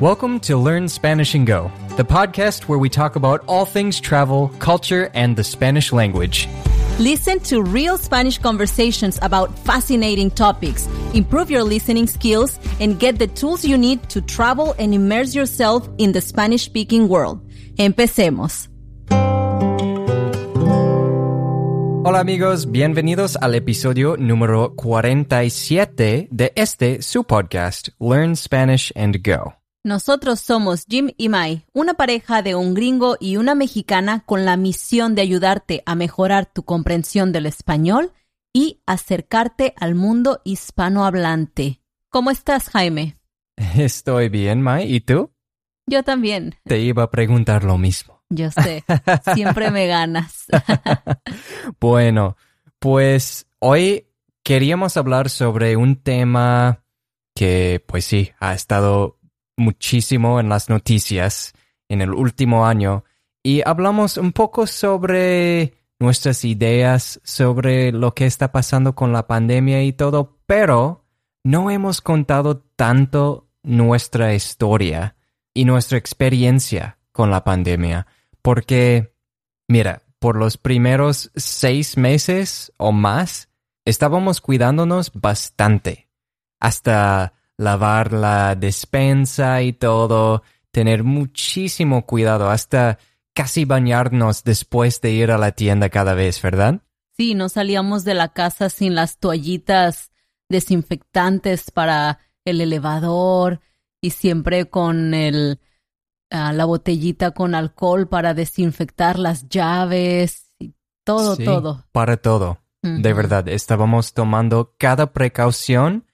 Welcome to Learn Spanish and Go, the podcast where we talk about all things travel, culture, and the Spanish language. Listen to real Spanish conversations about fascinating topics, improve your listening skills, and get the tools you need to travel and immerse yourself in the Spanish speaking world. Empecemos. Hola amigos, bienvenidos al episodio número 47 de este su podcast, Learn Spanish and Go. Nosotros somos Jim y Mai, una pareja de un gringo y una mexicana con la misión de ayudarte a mejorar tu comprensión del español y acercarte al mundo hispanohablante. ¿Cómo estás, Jaime? Estoy bien, Mai, ¿y tú? Yo también. Te iba a preguntar lo mismo. Yo sé, siempre me ganas. bueno, pues hoy queríamos hablar sobre un tema que, pues sí, ha estado muchísimo en las noticias en el último año y hablamos un poco sobre nuestras ideas sobre lo que está pasando con la pandemia y todo, pero no hemos contado tanto nuestra historia y nuestra experiencia con la pandemia, porque, mira, por los primeros seis meses o más, estábamos cuidándonos bastante, hasta lavar la despensa y todo, tener muchísimo cuidado, hasta casi bañarnos después de ir a la tienda cada vez, ¿verdad? Sí, no salíamos de la casa sin las toallitas desinfectantes para el elevador y siempre con el ah, la botellita con alcohol para desinfectar las llaves y todo, Sí, todo. Para todo. De verdad, estábamos tomando cada precaución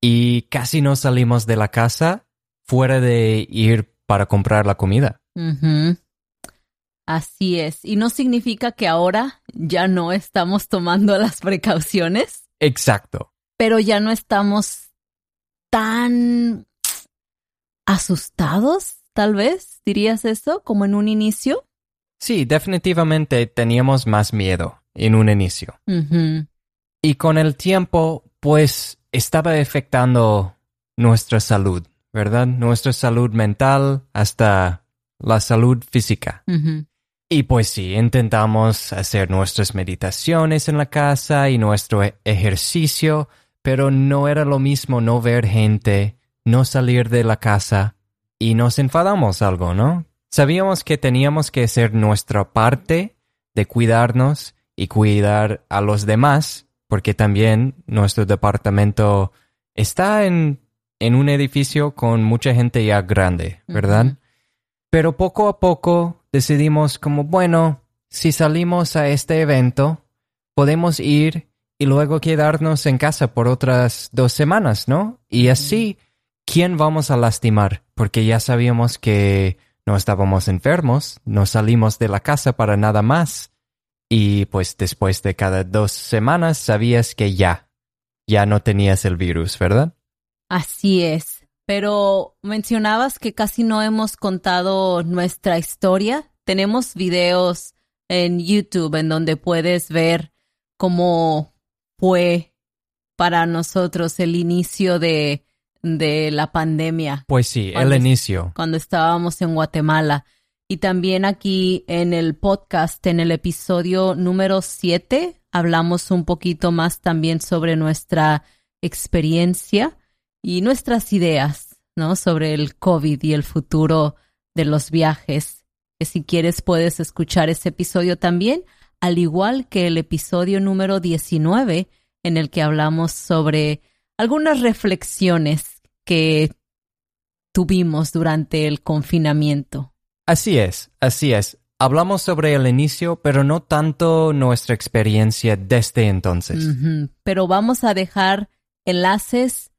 y casi no salimos de la casa fuera de ir para comprar la comida. Así es. Y no significa que ahora ya no estamos tomando las precauciones, Exacto. pero ya no estamos tan asustados, tal vez, dirías eso, como en un inicio. Sí, definitivamente teníamos más miedo en un inicio. Y con el tiempo, pues estaba afectando nuestra salud, ¿verdad? Nuestra salud mental hasta la salud física. Y pues sí, intentamos hacer nuestras meditaciones en la casa y nuestro e- ejercicio, pero no era lo mismo no ver gente, no salir de la casa y nos enfadamos algo, ¿no? Sabíamos que teníamos que hacer nuestra parte de cuidarnos y cuidar a los demás, porque también nuestro departamento está en, en un edificio con mucha gente ya grande, ¿verdad? Pero poco a poco decidimos como, bueno, si salimos a este evento, podemos ir y luego quedarnos en casa por otras dos semanas, ¿no? Y así, ¿quién vamos a lastimar? Porque ya sabíamos que no estábamos enfermos, no salimos de la casa para nada más. Y pues después de cada dos semanas sabías que ya, ya no tenías el virus, ¿verdad? Así es. Pero mencionabas que casi no hemos contado nuestra historia. Tenemos videos en YouTube en donde puedes ver cómo fue para nosotros el inicio de, de la pandemia Pues sí, el Cuando inicio. cuando estábamos en Guatemala. Y también aquí en el podcast, en el episodio número 7, hablamos un poquito más también sobre nuestra experiencia y nuestras ideas, ¿no? Sobre el COVID y el futuro de los viajes. Que si quieres puedes escuchar ese episodio también, al igual que el episodio número 19, en el que hablamos sobre algunas reflexiones que tuvimos durante el confinamiento. Así es, así es. Hablamos sobre el inicio, pero no tanto nuestra experiencia desde entonces. Pero vamos a dejar enlaces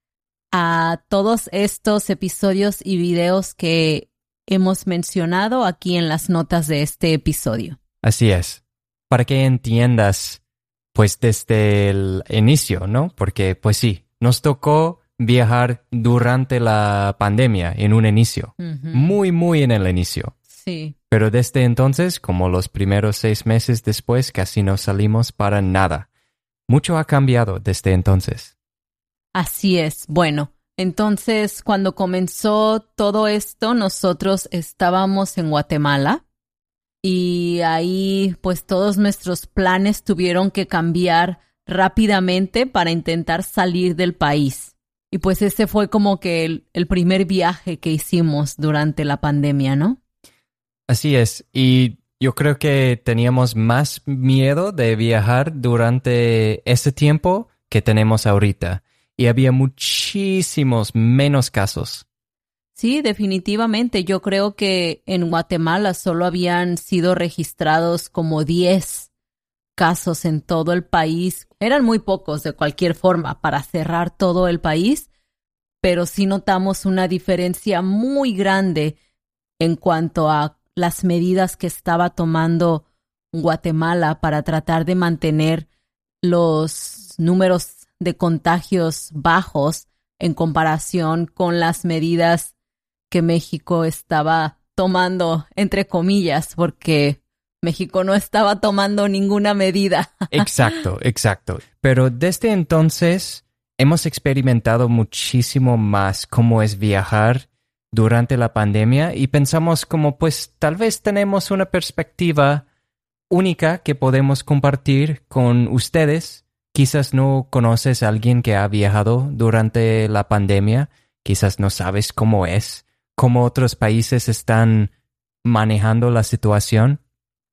a todos estos episodios y videos que hemos mencionado aquí en las notas de este episodio. Así es. Para que entiendas, pues desde el inicio, ¿no? Porque, pues sí, nos tocó viajar durante la pandemia en un inicio. Muy, muy en el inicio. Sí. Pero desde entonces, como los primeros seis meses después, casi no salimos para nada. Mucho ha cambiado desde entonces. Así es. Bueno, Entonces, cuando comenzó todo esto, nosotros estábamos en Guatemala y ahí pues todos nuestros planes tuvieron que cambiar rápidamente para intentar salir del país. Y pues ese fue como que el, el primer viaje que hicimos durante la pandemia, ¿no? Así es. Y yo creo que teníamos más miedo de viajar durante ese tiempo que tenemos ahorita y había muchísimos menos casos. Sí, definitivamente. Yo creo que en Guatemala solo habían sido registrados como 10 casos en todo el país. Eran muy pocos de cualquier forma para cerrar todo el país, pero sí notamos una diferencia muy grande en cuanto a las medidas que estaba tomando Guatemala para tratar de mantener los números de contagios bajos en comparación con las medidas que México estaba tomando, entre comillas, porque México no estaba tomando ninguna medida. Exacto, exacto. Pero desde entonces hemos experimentado muchísimo más cómo es viajar durante la pandemia y pensamos como pues tal vez tenemos una perspectiva única que podemos compartir con ustedes Quizás no conoces a alguien que ha viajado durante la pandemia, quizás no sabes cómo es, cómo otros países están manejando la situación.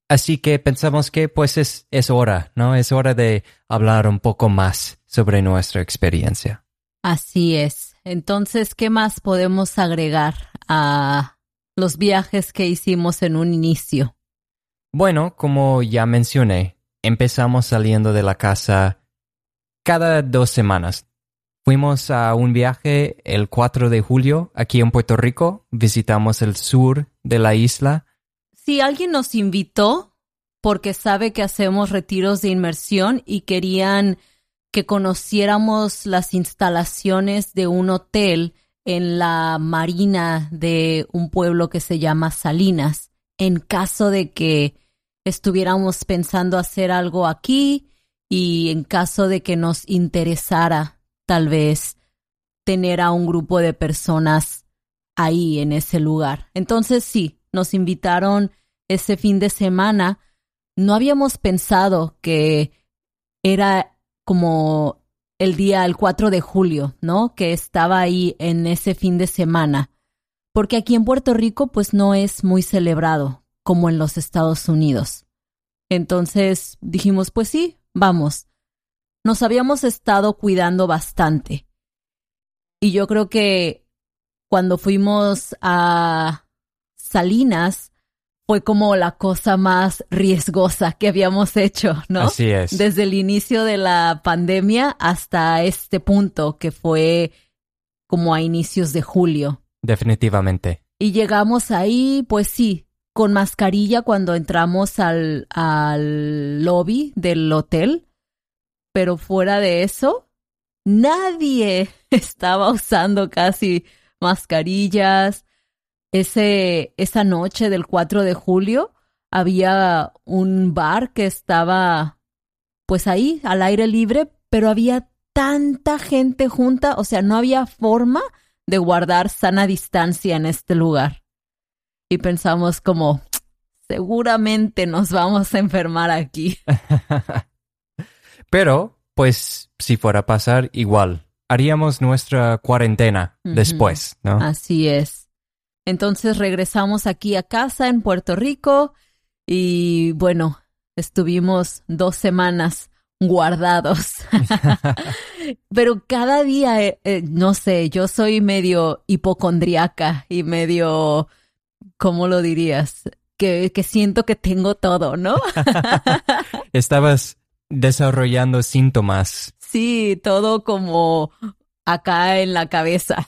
Así que pensamos que pues es, es hora, ¿no? Es hora de hablar un poco más sobre nuestra experiencia. Así es. Entonces, ¿qué más podemos agregar a los viajes que hicimos en un inicio? Bueno, como ya mencioné, empezamos saliendo de la casa cada dos semanas. Fuimos a un viaje el 4 de julio aquí en Puerto Rico, visitamos el sur de la isla. Si alguien nos invitó porque sabe que hacemos retiros de inmersión y querían que conociéramos las instalaciones de un hotel en la marina de un pueblo que se llama Salinas, en caso de que estuviéramos pensando hacer algo aquí y en caso de que nos interesara tal vez tener a un grupo de personas ahí en ese lugar. Entonces sí, nos invitaron ese fin de semana. No habíamos pensado que era como el día, el 4 de julio, ¿no? Que estaba ahí en ese fin de semana. Porque aquí en Puerto Rico pues no es muy celebrado como en los Estados Unidos. Entonces dijimos, pues sí, Vamos, nos habíamos estado cuidando bastante. Y yo creo que cuando fuimos a Salinas fue como la cosa más riesgosa que habíamos hecho, ¿no? Así es. Desde el inicio de la pandemia hasta este punto que fue como a inicios de julio. Definitivamente. Y llegamos ahí, pues sí, con mascarilla cuando entramos al, al lobby del hotel, pero fuera de eso, nadie estaba usando casi mascarillas. Ese, esa noche del 4 de julio había un bar que estaba pues ahí al aire libre, pero había tanta gente junta, o sea, no había forma de guardar sana distancia en este lugar y pensamos como, seguramente nos vamos a enfermar aquí. Pero, pues, si fuera a pasar, igual, haríamos nuestra cuarentena después, ¿no? Así es. Entonces regresamos aquí a casa en Puerto Rico y bueno, estuvimos dos semanas guardados. Pero cada día, eh, eh, no sé, yo soy medio hipocondriaca y medio ¿cómo lo dirías? Que, que siento que tengo todo, ¿no? Estabas desarrollando síntomas. Sí, todo como acá en la cabeza.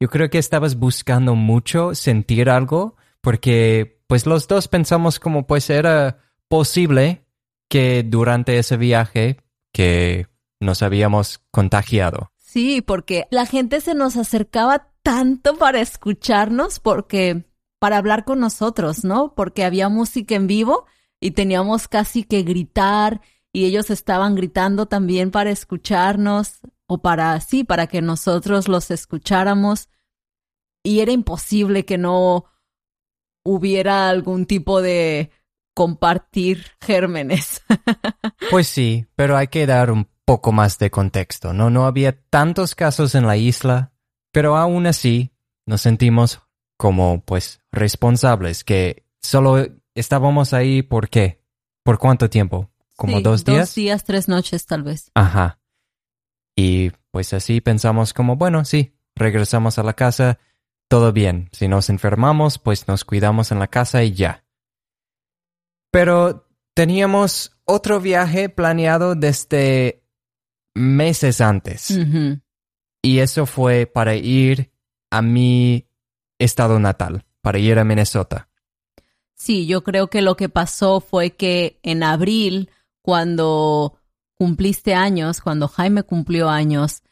Yo creo que estabas buscando mucho sentir algo porque pues los dos pensamos como pues era posible que durante ese viaje que nos habíamos contagiado. Sí, porque la gente se nos acercaba tanto para escucharnos porque para hablar con nosotros, ¿no? Porque había música en vivo y teníamos casi que gritar y ellos estaban gritando también para escucharnos. O para, sí, para que nosotros los escucháramos. Y era imposible que no hubiera algún tipo de compartir gérmenes. pues sí, pero hay que dar un poco más de contexto, ¿no? No había tantos casos en la isla, pero aún así nos sentimos como pues responsables, que solo estábamos ahí por qué, por cuánto tiempo, como dos días. Dos días, tres noches tal vez. Ajá. Y pues así pensamos como, bueno, sí, regresamos a la casa, todo bien. Si nos enfermamos, pues nos cuidamos en la casa y ya. Pero teníamos otro viaje planeado desde meses antes. Y eso fue para ir a mi estado natal, para ir a Minnesota. Sí, yo creo que lo que pasó fue que en abril, cuando cumpliste años, cuando Jaime cumplió años,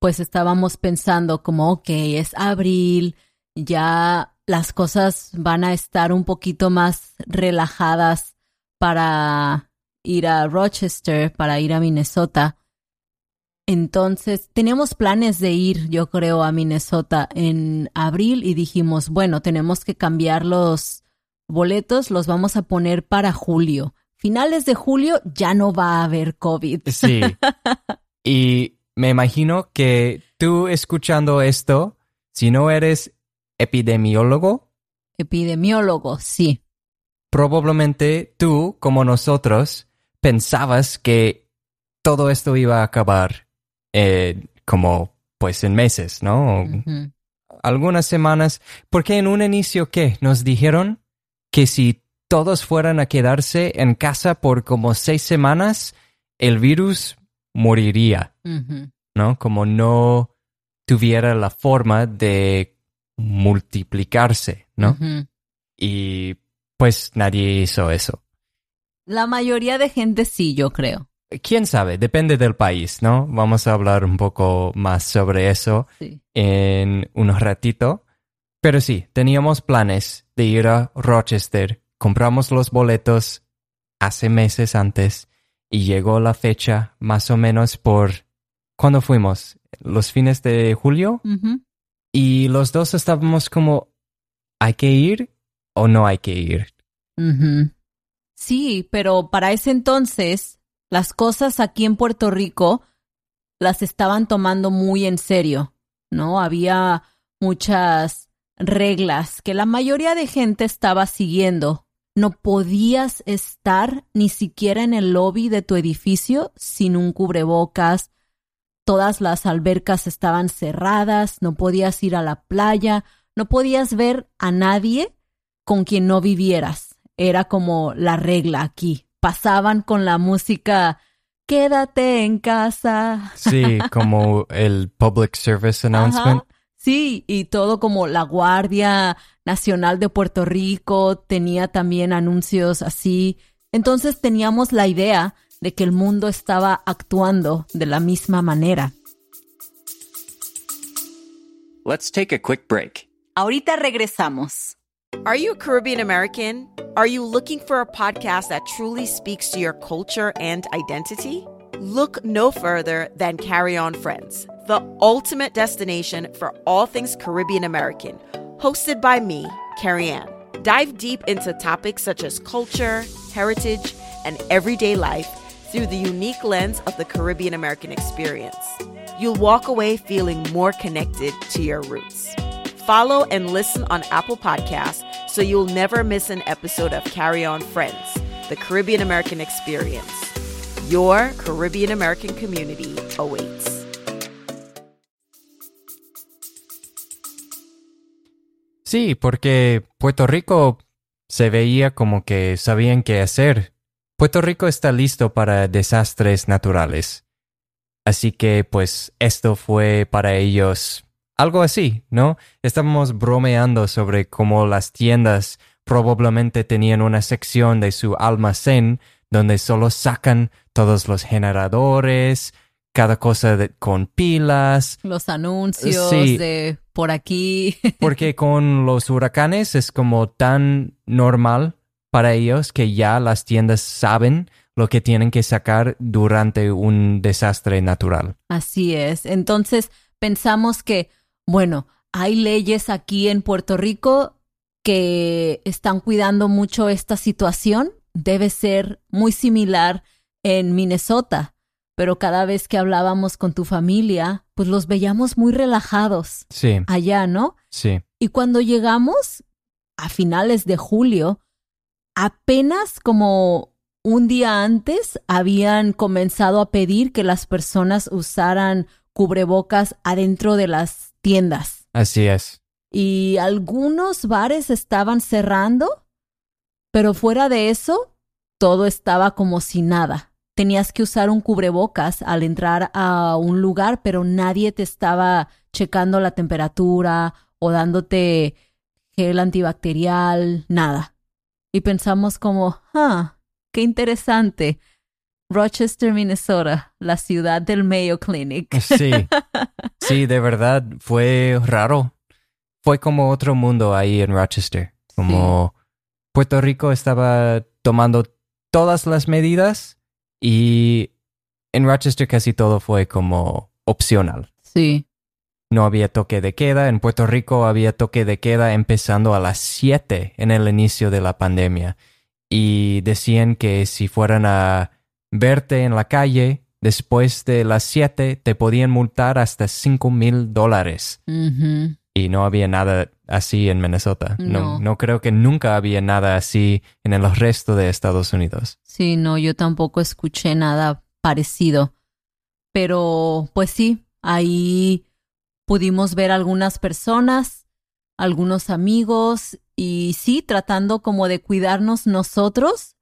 pues estábamos pensando como, ok, es abril, ya las cosas van a estar un poquito más relajadas para ir a Rochester, para ir a Minnesota. Entonces, teníamos planes de ir, yo creo, a Minnesota en abril y dijimos, bueno, tenemos que cambiar los boletos, los vamos a poner para julio. Finales de julio ya no va a haber COVID. Sí. y me imagino que tú escuchando esto, si no eres epidemiólogo. Epidemiólogo, sí. Probablemente tú, como nosotros, pensabas que todo esto iba a acabar eh, como pues en meses, ¿no? Algunas semanas, porque en un inicio, ¿qué? Nos dijeron que si todos fueran a quedarse en casa por como seis semanas, el virus moriría, ¿no? Como no tuviera la forma de multiplicarse, ¿no? Y pues nadie hizo eso. La mayoría de gente sí, yo creo. Quién sabe, depende del país, ¿no? Vamos a hablar un poco más sobre eso en un ratito. Pero sí, teníamos planes de ir a Rochester, compramos los boletos hace meses antes y llegó la fecha más o menos por... ¿Cuándo fuimos? ¿Los fines de julio? Y los dos estábamos como, ¿hay que ir o no hay que ir? Sí, pero para ese entonces las cosas aquí en Puerto Rico las estaban tomando muy en serio, ¿no? Había muchas reglas que la mayoría de gente estaba siguiendo. No podías estar ni siquiera en el lobby de tu edificio sin un cubrebocas, todas las albercas estaban cerradas, no podías ir a la playa, no podías ver a nadie con quien no vivieras. Era como la regla aquí. Pasaban con la música Quédate en casa. Sí, como el Public Service Announcement. Sí, y todo como la Guardia Nacional de Puerto Rico tenía también anuncios así. Entonces teníamos la idea de que el mundo estaba actuando de la misma manera. Let's take a quick break. Ahorita regresamos. Are you a Caribbean American? Are you looking for a podcast that truly speaks to your culture and identity? Look no further than Carry On Friends, the ultimate destination for all things Caribbean American, hosted by me, Carrie Ann. Dive deep into topics such as culture, heritage, and everyday life through the unique lens of the Caribbean American experience. You'll walk away feeling more connected to your roots. Follow and listen on Apple Podcasts so you'll never miss an episode of Carry On Friends, the Caribbean American experience. Your Caribbean American community awaits. Sí, porque Puerto Rico se veía como que sabían qué hacer Puerto Rico está listo para desastres naturales. Así que pues esto fue para ellos algo así, ¿no? Estábamos bromeando sobre cómo las tiendas probablemente tenían una sección de su almacén donde solo sacan todos los generadores, cada cosa con pilas. Los anuncios de por aquí. Porque con los huracanes es como tan normal para ellos que ya las tiendas saben lo que tienen que sacar durante un desastre natural. Así es. Entonces pensamos que, bueno, hay leyes aquí en Puerto Rico que están cuidando mucho esta situación. Debe ser muy similar en Minnesota. Pero cada vez que hablábamos con tu familia, pues los veíamos muy relajados Sí, allá, ¿no? sí, Y cuando llegamos a finales de julio, apenas como un día antes habían comenzado a pedir que las personas usaran cubrebocas adentro de las tiendas. así es. Y algunos bares estaban cerrando, pero fuera de eso, todo estaba como si nada. Tenías que usar un cubrebocas al entrar a un lugar, pero nadie te estaba checando la temperatura o dándote gel antibacterial, nada. Y pensamos como, ah, qué interesante. Rochester, Minnesota, la ciudad del Mayo Clinic. Sí, sí, de verdad fue raro. Fue como otro mundo ahí en Rochester. Como Puerto Rico estaba tomando todas las medidas y en Rochester casi todo fue como opcional. Sí, No había toque de queda. En Puerto Rico había toque de queda empezando a las 7 en el inicio de la pandemia. Y decían que si fueran a verte en la calle después de las 7 te podían multar hasta 5 mil dólares. Y no había nada así en Minnesota. No. no creo que nunca había nada así en el resto de Estados Unidos. Sí, no, yo tampoco escuché nada parecido. Pero, pues sí, ahí pudimos ver algunas personas, algunos amigos, y sí, tratando como de cuidarnos nosotros,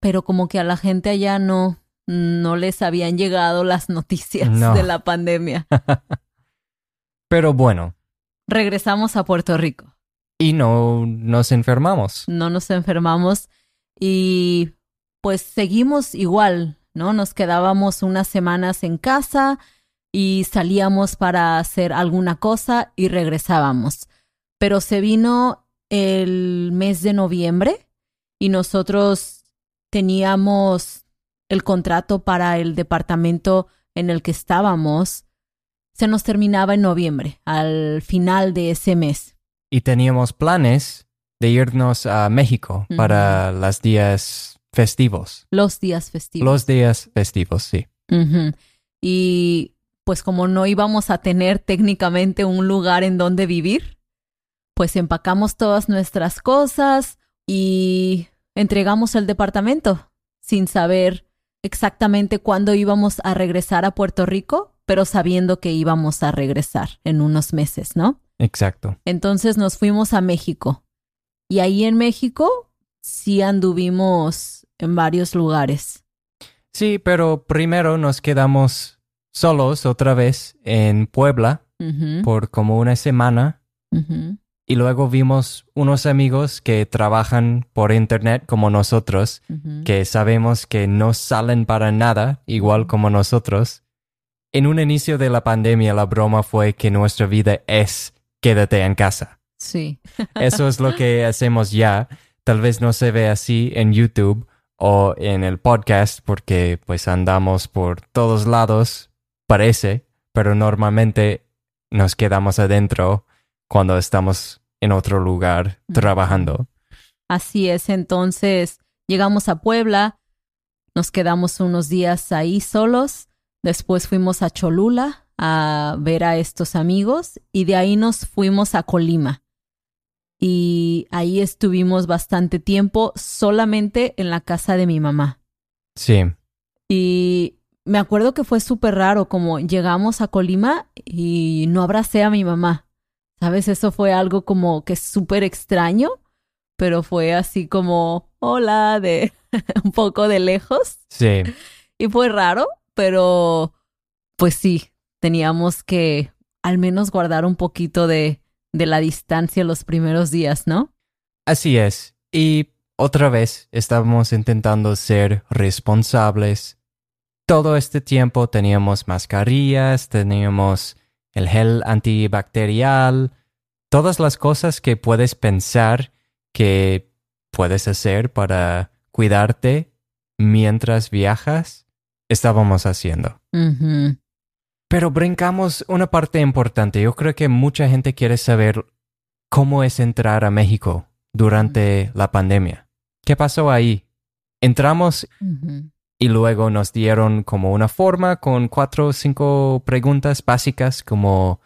pero como que a la gente allá no, no les habían llegado las noticias No. de la pandemia. Pero bueno, Regresamos a Puerto Rico. y no nos enfermamos. no nos enfermamos y pues seguimos igual, ¿no? Nos quedábamos unas semanas en casa y salíamos para hacer alguna cosa y regresábamos. Pero se vino el mes de noviembre y nosotros teníamos el contrato para el departamento en el que estábamos. Se nos terminaba en noviembre, al final de ese mes. Y teníamos planes de irnos a México para los días festivos. Los días festivos. Los días festivos, sí. Y pues como no íbamos a tener técnicamente un lugar en donde vivir, pues empacamos todas nuestras cosas y entregamos el departamento sin saber exactamente cuándo íbamos a regresar a Puerto Rico, pero sabiendo que íbamos a regresar en unos meses, ¿no? Exacto. Entonces nos fuimos a México. Y ahí en México sí anduvimos en varios lugares. Sí, pero primero nos quedamos solos otra vez en Puebla por como una semana y luego vimos unos amigos que trabajan por internet como nosotros, que sabemos que no salen para nada, igual como nosotros. En un inicio de la pandemia la broma fue que nuestra vida es quédate en casa. Sí. Eso es lo que hacemos ya. Tal vez no se ve así en YouTube o en el podcast porque pues andamos por todos lados, parece, pero normalmente nos quedamos adentro cuando estamos en otro lugar trabajando. Así es. Entonces llegamos a Puebla, nos quedamos unos días ahí solos, después fuimos a Cholula a ver a estos amigos y de ahí nos fuimos a Colima. Y ahí estuvimos bastante tiempo solamente en la casa de mi mamá. Sí, Y me acuerdo que fue súper raro, como llegamos a Colima y no abracé a mi mamá. ¿Sabes? Eso fue algo como que súper extraño, pero fue así como, hola, de un poco de lejos. sí, Y fue raro, pero pues sí, teníamos que al menos guardar un poquito de, de la distancia los primeros días, ¿no? así es. Y otra vez estamos intentando ser responsables. Todo este tiempo teníamos mascarillas, teníamos el gel antibacterial, todas las cosas que puedes pensar que puedes hacer para cuidarte mientras viajas, estábamos haciendo. Pero brincamos una parte importante. Yo creo que mucha gente quiere saber cómo es entrar a México durante la pandemia. ¿Qué pasó ahí? Entramos y luego nos dieron como una forma con cuatro o cinco preguntas básicas como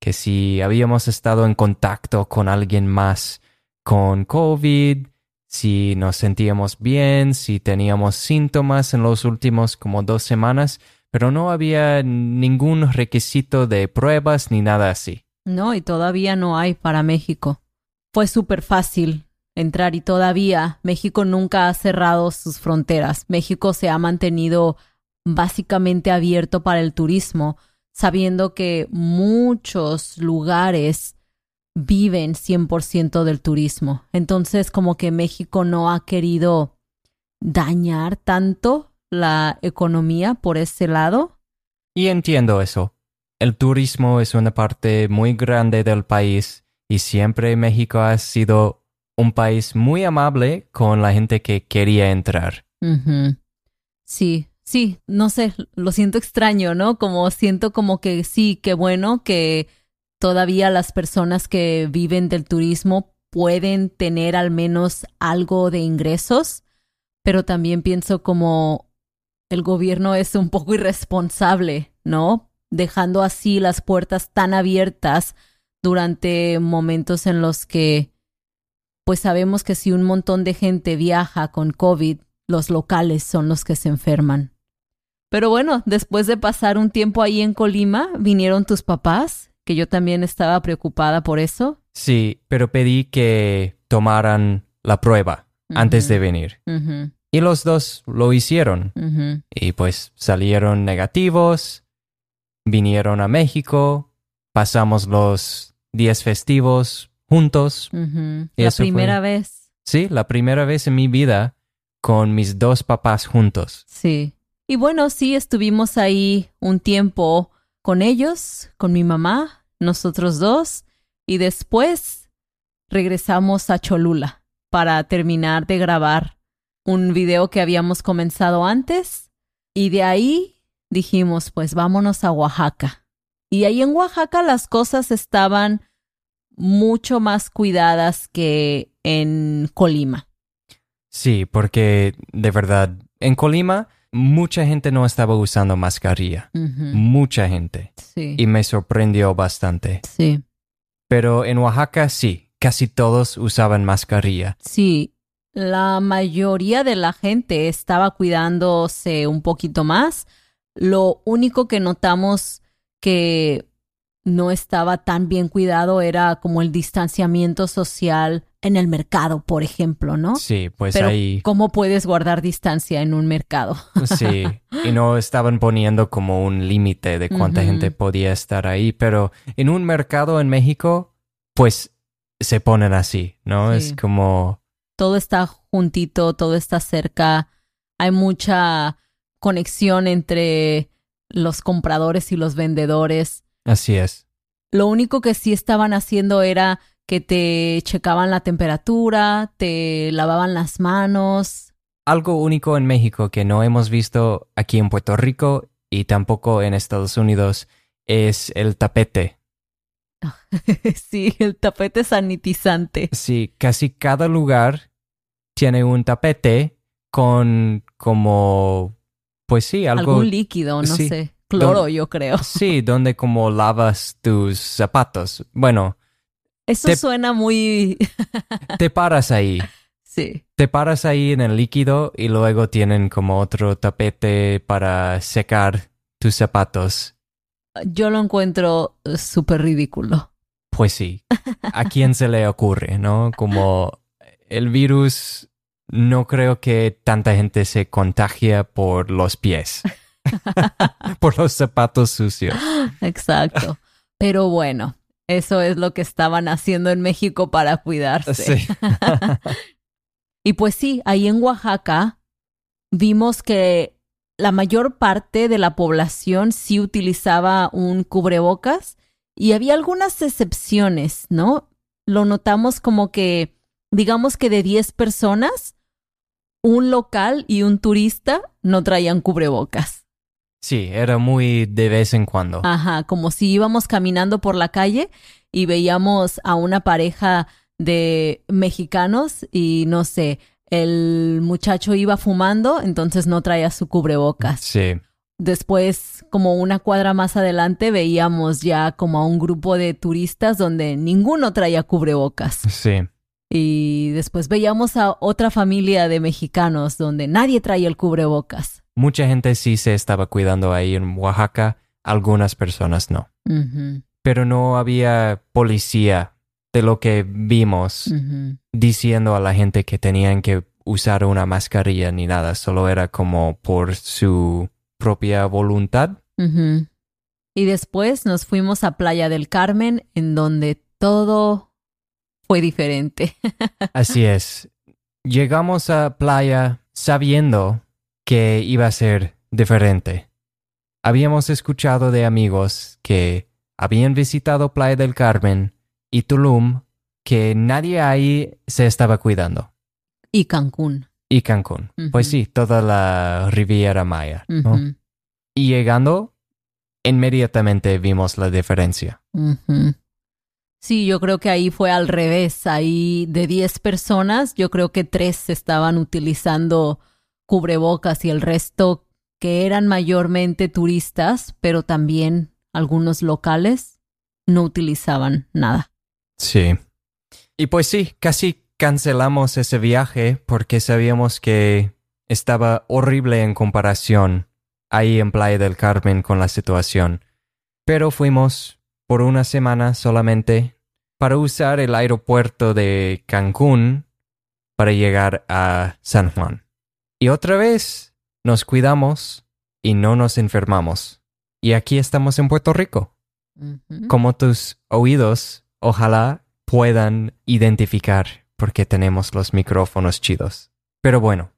que si habíamos estado en contacto con alguien más con COVID, si nos sentíamos bien, si teníamos síntomas en los últimos como dos semanas, pero no había ningún requisito de pruebas ni nada así. No, y todavía no hay para México. Fue súper fácil entrar y todavía México nunca ha cerrado sus fronteras. México se ha mantenido básicamente abierto para el turismo, sabiendo que muchos lugares viven 100% del turismo. Entonces, como que México no ha querido dañar tanto la economía por ese lado. Y entiendo eso. El turismo es una parte muy grande del país y siempre México ha sido un país muy amable con la gente que quería entrar. Sí, sí, no sé, lo siento extraño, ¿no? Como siento como que sí, qué bueno que todavía las personas que viven del turismo pueden tener al menos algo de ingresos, pero también pienso como el gobierno es un poco irresponsable, ¿no? Dejando así las puertas tan abiertas durante momentos en los que, pues sabemos que si un montón de gente viaja con COVID, los locales son los que se enferman. Pero bueno, después de pasar un tiempo ahí en Colima, vinieron tus papás, que yo también estaba preocupada por eso. Sí, pero pedí que tomaran la prueba antes de venir. Y los dos lo hicieron. Y pues salieron negativos, vinieron a México, pasamos los días festivos juntos. Y La fue- primera vez. Sí, la primera vez en mi vida con mis dos papás juntos. Sí. Y bueno, sí, estuvimos ahí un tiempo con ellos, con mi mamá, nosotros dos, y después regresamos a Cholula para terminar de grabar un video que habíamos comenzado antes, y de ahí dijimos, pues vámonos a Oaxaca. Y ahí en Oaxaca las cosas estaban mucho más cuidadas que en Colima. Sí, porque de verdad, en Colima mucha gente no estaba usando mascarilla. Mucha gente. Sí. Y me sorprendió bastante. sí. Pero en Oaxaca sí, casi todos usaban mascarilla. Sí, la mayoría de la gente estaba cuidándose un poquito más. Lo único que notamos que no estaba tan bien cuidado era como el distanciamiento social en el mercado, por ejemplo, ¿no? Sí, pues Pero ahí ¿cómo puedes guardar distancia en un mercado? sí. Y no estaban poniendo como un límite de cuánta gente podía estar ahí. Pero en un mercado en México, pues se ponen así, ¿no? Sí. Es como Todo está juntito, todo está cerca. Hay mucha conexión entre los compradores y los vendedores. así es. Lo único que sí estaban haciendo era que te checaban la temperatura, te lavaban las manos. Algo único en México que no hemos visto aquí en Puerto Rico y tampoco en Estados Unidos es el tapete. sí, el tapete sanitizante. Sí, casi cada lugar tiene un tapete con como, pues sí, algo... Algún líquido, no sí. sé. Cloro, Don- yo creo. Sí, donde como lavas tus zapatos. Bueno, Eso Te- suena muy... te paras ahí. sí. Te paras ahí en el líquido y luego tienen como otro tapete para secar tus zapatos. Yo lo encuentro eh, súper ridículo. Pues sí, ¿a quién se le ocurre, no? Como el virus, no creo que tanta gente se contagia por los pies, por los zapatos sucios. Exacto. Pero bueno, eso es lo que estaban haciendo en México para cuidarse. Sí. Y pues sí, ahí en Oaxaca vimos que la mayor parte de la población sí utilizaba un cubrebocas y había algunas excepciones, ¿no? Lo notamos como que, digamos que de 10 personas, un local y un turista no traían cubrebocas. Sí, era muy de vez en cuando. Ajá, como si íbamos caminando por la calle y veíamos a una pareja de mexicanos y no sé, el muchacho iba fumando, entonces no traía su cubrebocas. Sí, Después, como una cuadra más adelante, veíamos ya como a un grupo de turistas donde ninguno traía cubrebocas. sí. Y después veíamos a otra familia de mexicanos donde nadie traía el cubrebocas. Mucha gente sí se estaba cuidando ahí en Oaxaca, algunas personas no. Pero no había policía de lo que vimos diciendo a la gente que tenían que usar una mascarilla ni nada, solo era como por su propia voluntad. Y después nos fuimos a Playa del Carmen, en donde todo fue diferente. Así es. Llegamos a playa sabiendo que iba a ser diferente. Habíamos escuchado de amigos que habían visitado Playa del Carmen y Tulum que nadie ahí se estaba cuidando. y Cancún. Y Cancún. Pues sí, toda la Riviera Maya. Y llegando, inmediatamente vimos la diferencia. Sí, yo creo que ahí fue al revés. Ahí de 10 personas, yo creo que tres estaban utilizando cubrebocas y el resto que eran mayormente turistas, pero también algunos locales, no utilizaban nada. Sí. Y pues sí, casi cancelamos ese viaje porque sabíamos que estaba horrible en comparación ahí en Playa del Carmen con la situación. Pero fuimos por una semana solamente para usar el aeropuerto de Cancún para llegar a San Juan. Y otra vez nos cuidamos y no nos enfermamos. Y aquí estamos en Puerto Rico como tus oídos ojalá puedan identificar porque tenemos los micrófonos chidos. Pero bueno,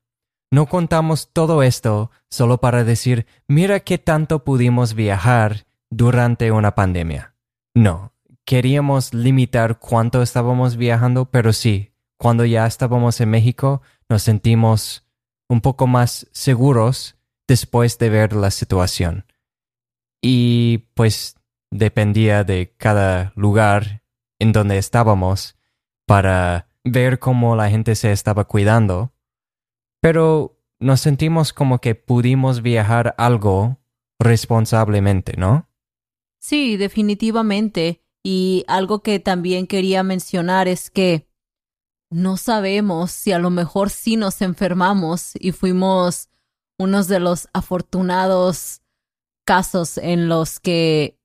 no contamos todo esto solo para decir, mira qué tanto pudimos viajar durante una pandemia. No, queríamos limitar cuánto estábamos viajando, pero sí, cuando ya estábamos en México, nos sentimos un poco más seguros después de ver la situación. Y pues dependía de cada lugar en donde estábamos para ver cómo la gente se estaba cuidando, pero nos sentimos como que pudimos viajar algo responsablemente, ¿no? Sí, definitivamente. Y algo que también quería mencionar es que no sabemos si a lo mejor sí nos enfermamos y fuimos unos de los afortunados casos en los que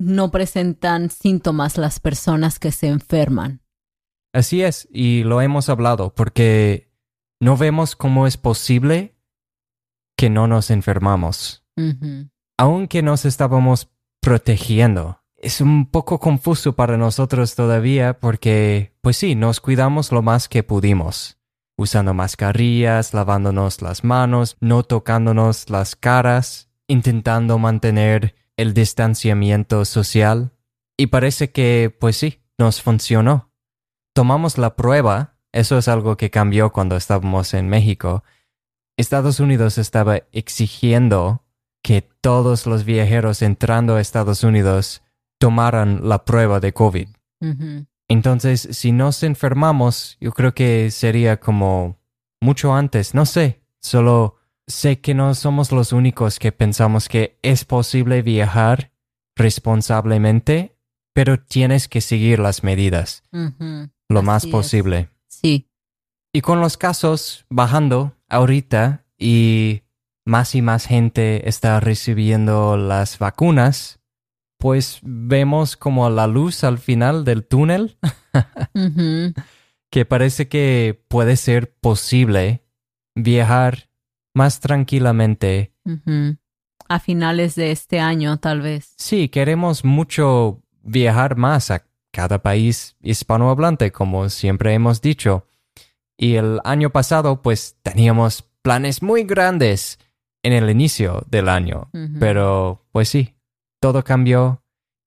no presentan síntomas las personas que se enferman. Así es, y lo hemos hablado, porque no vemos cómo es posible que no nos enfermamos. Aunque nos estábamos protegiendo. Es un poco confuso para nosotros todavía porque, pues sí, nos cuidamos lo más que pudimos, usando mascarillas, lavándonos las manos, no tocándonos las caras, intentando mantener el distanciamiento social. Y parece que, pues sí, nos funcionó. Tomamos la prueba, eso es algo que cambió cuando estábamos en México. Estados Unidos estaba exigiendo que todos los viajeros entrando a Estados Unidos tomaran la prueba de COVID. Entonces, si nos enfermamos, yo creo que sería como mucho antes, no sé, solo sé que no somos los únicos que pensamos que es posible viajar responsablemente, pero tienes que seguir las medidas lo más es. posible. Sí. Y con los casos bajando ahorita y más y más gente está recibiendo las vacunas, pues vemos como la luz al final del túnel, que parece que puede ser posible viajar más tranquilamente. A finales de este año, tal vez. Sí, queremos mucho viajar más a cada país hispanohablante, como siempre hemos dicho. Y el año pasado, pues teníamos planes muy grandes en el inicio del año. Pero, pues sí, todo cambió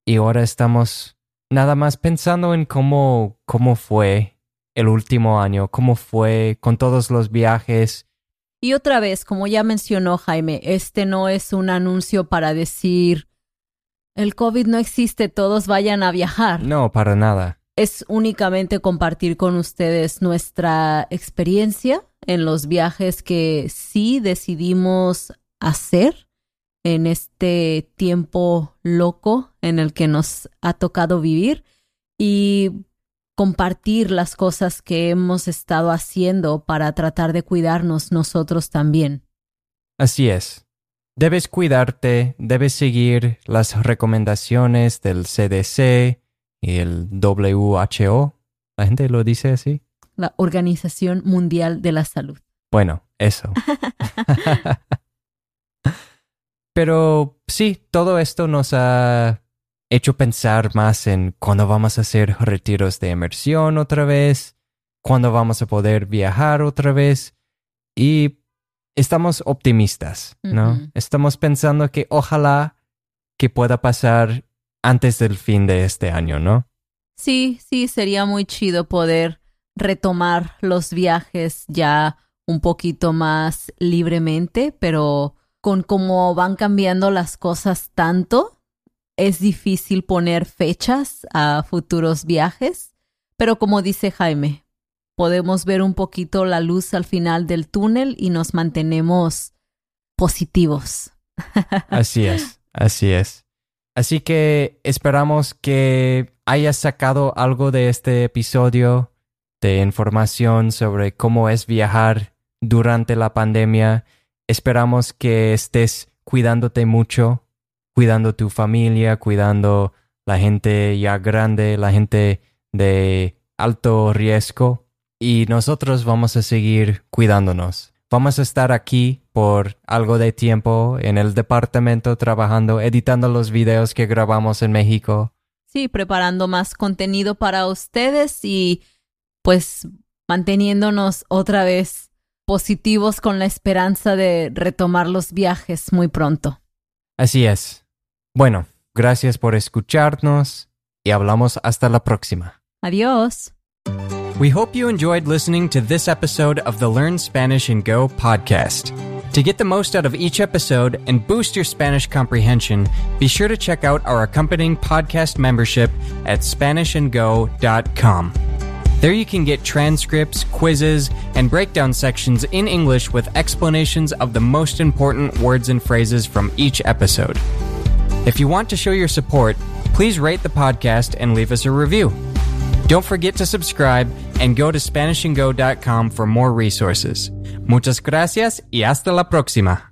y ahora estamos nada más pensando en cómo, cómo fue el último año, cómo fue con todos los viajes Y otra vez, como ya mencionó Jaime, este no es un anuncio para decir el COVID no existe, todos vayan a viajar. No, para nada. Es únicamente compartir con ustedes nuestra experiencia en los viajes que sí decidimos hacer en este tiempo loco en el que nos ha tocado vivir y compartir las cosas que hemos estado haciendo para tratar de cuidarnos nosotros también. Así es. Debes cuidarte, debes seguir las recomendaciones del CDC y el WHO. ¿La gente lo dice así? La Organización Mundial de la Salud. Bueno, eso. Pero sí, todo esto nos ha hecho pensar más en cuándo vamos a hacer retiros de inmersión otra vez, cuándo vamos a poder viajar otra vez y estamos optimistas, ¿no? Estamos pensando que ojalá que pueda pasar antes del fin de este año, ¿no? Sí, sí, sería muy chido poder retomar los viajes ya un poquito más libremente, pero con cómo van cambiando las cosas tanto, es difícil poner fechas a futuros viajes. Pero como dice Jaime, podemos ver un poquito la luz al final del túnel y nos mantenemos positivos. Así es, así es. Así que esperamos que hayas sacado algo de este episodio de información sobre cómo es viajar durante la pandemia. Esperamos que estés cuidándote mucho, cuidando tu familia, cuidando la gente ya grande, la gente de alto riesgo. Y nosotros vamos a seguir cuidándonos. Vamos a estar aquí por algo de tiempo en el departamento trabajando, editando los videos que grabamos en México. Sí, preparando más contenido para ustedes y pues manteniéndonos otra vez positivos con la esperanza de retomar los viajes muy pronto. Así es. Bueno, gracias por escucharnos y hablamos hasta la próxima. Adiós. We hope you enjoyed listening to this episode of the Learn Spanish and Go podcast. To get the most out of each episode and boost your Spanish comprehension, be sure to check out our accompanying podcast membership at SpanishAndGo.com. There you can get transcripts, quizzes, and breakdown sections in English with explanations of the most important words and phrases from each episode. If you want to show your support, please rate the podcast and leave us a review. Don't forget to subscribe and go to SpanishAndGo.com for more resources. Muchas gracias y hasta la próxima.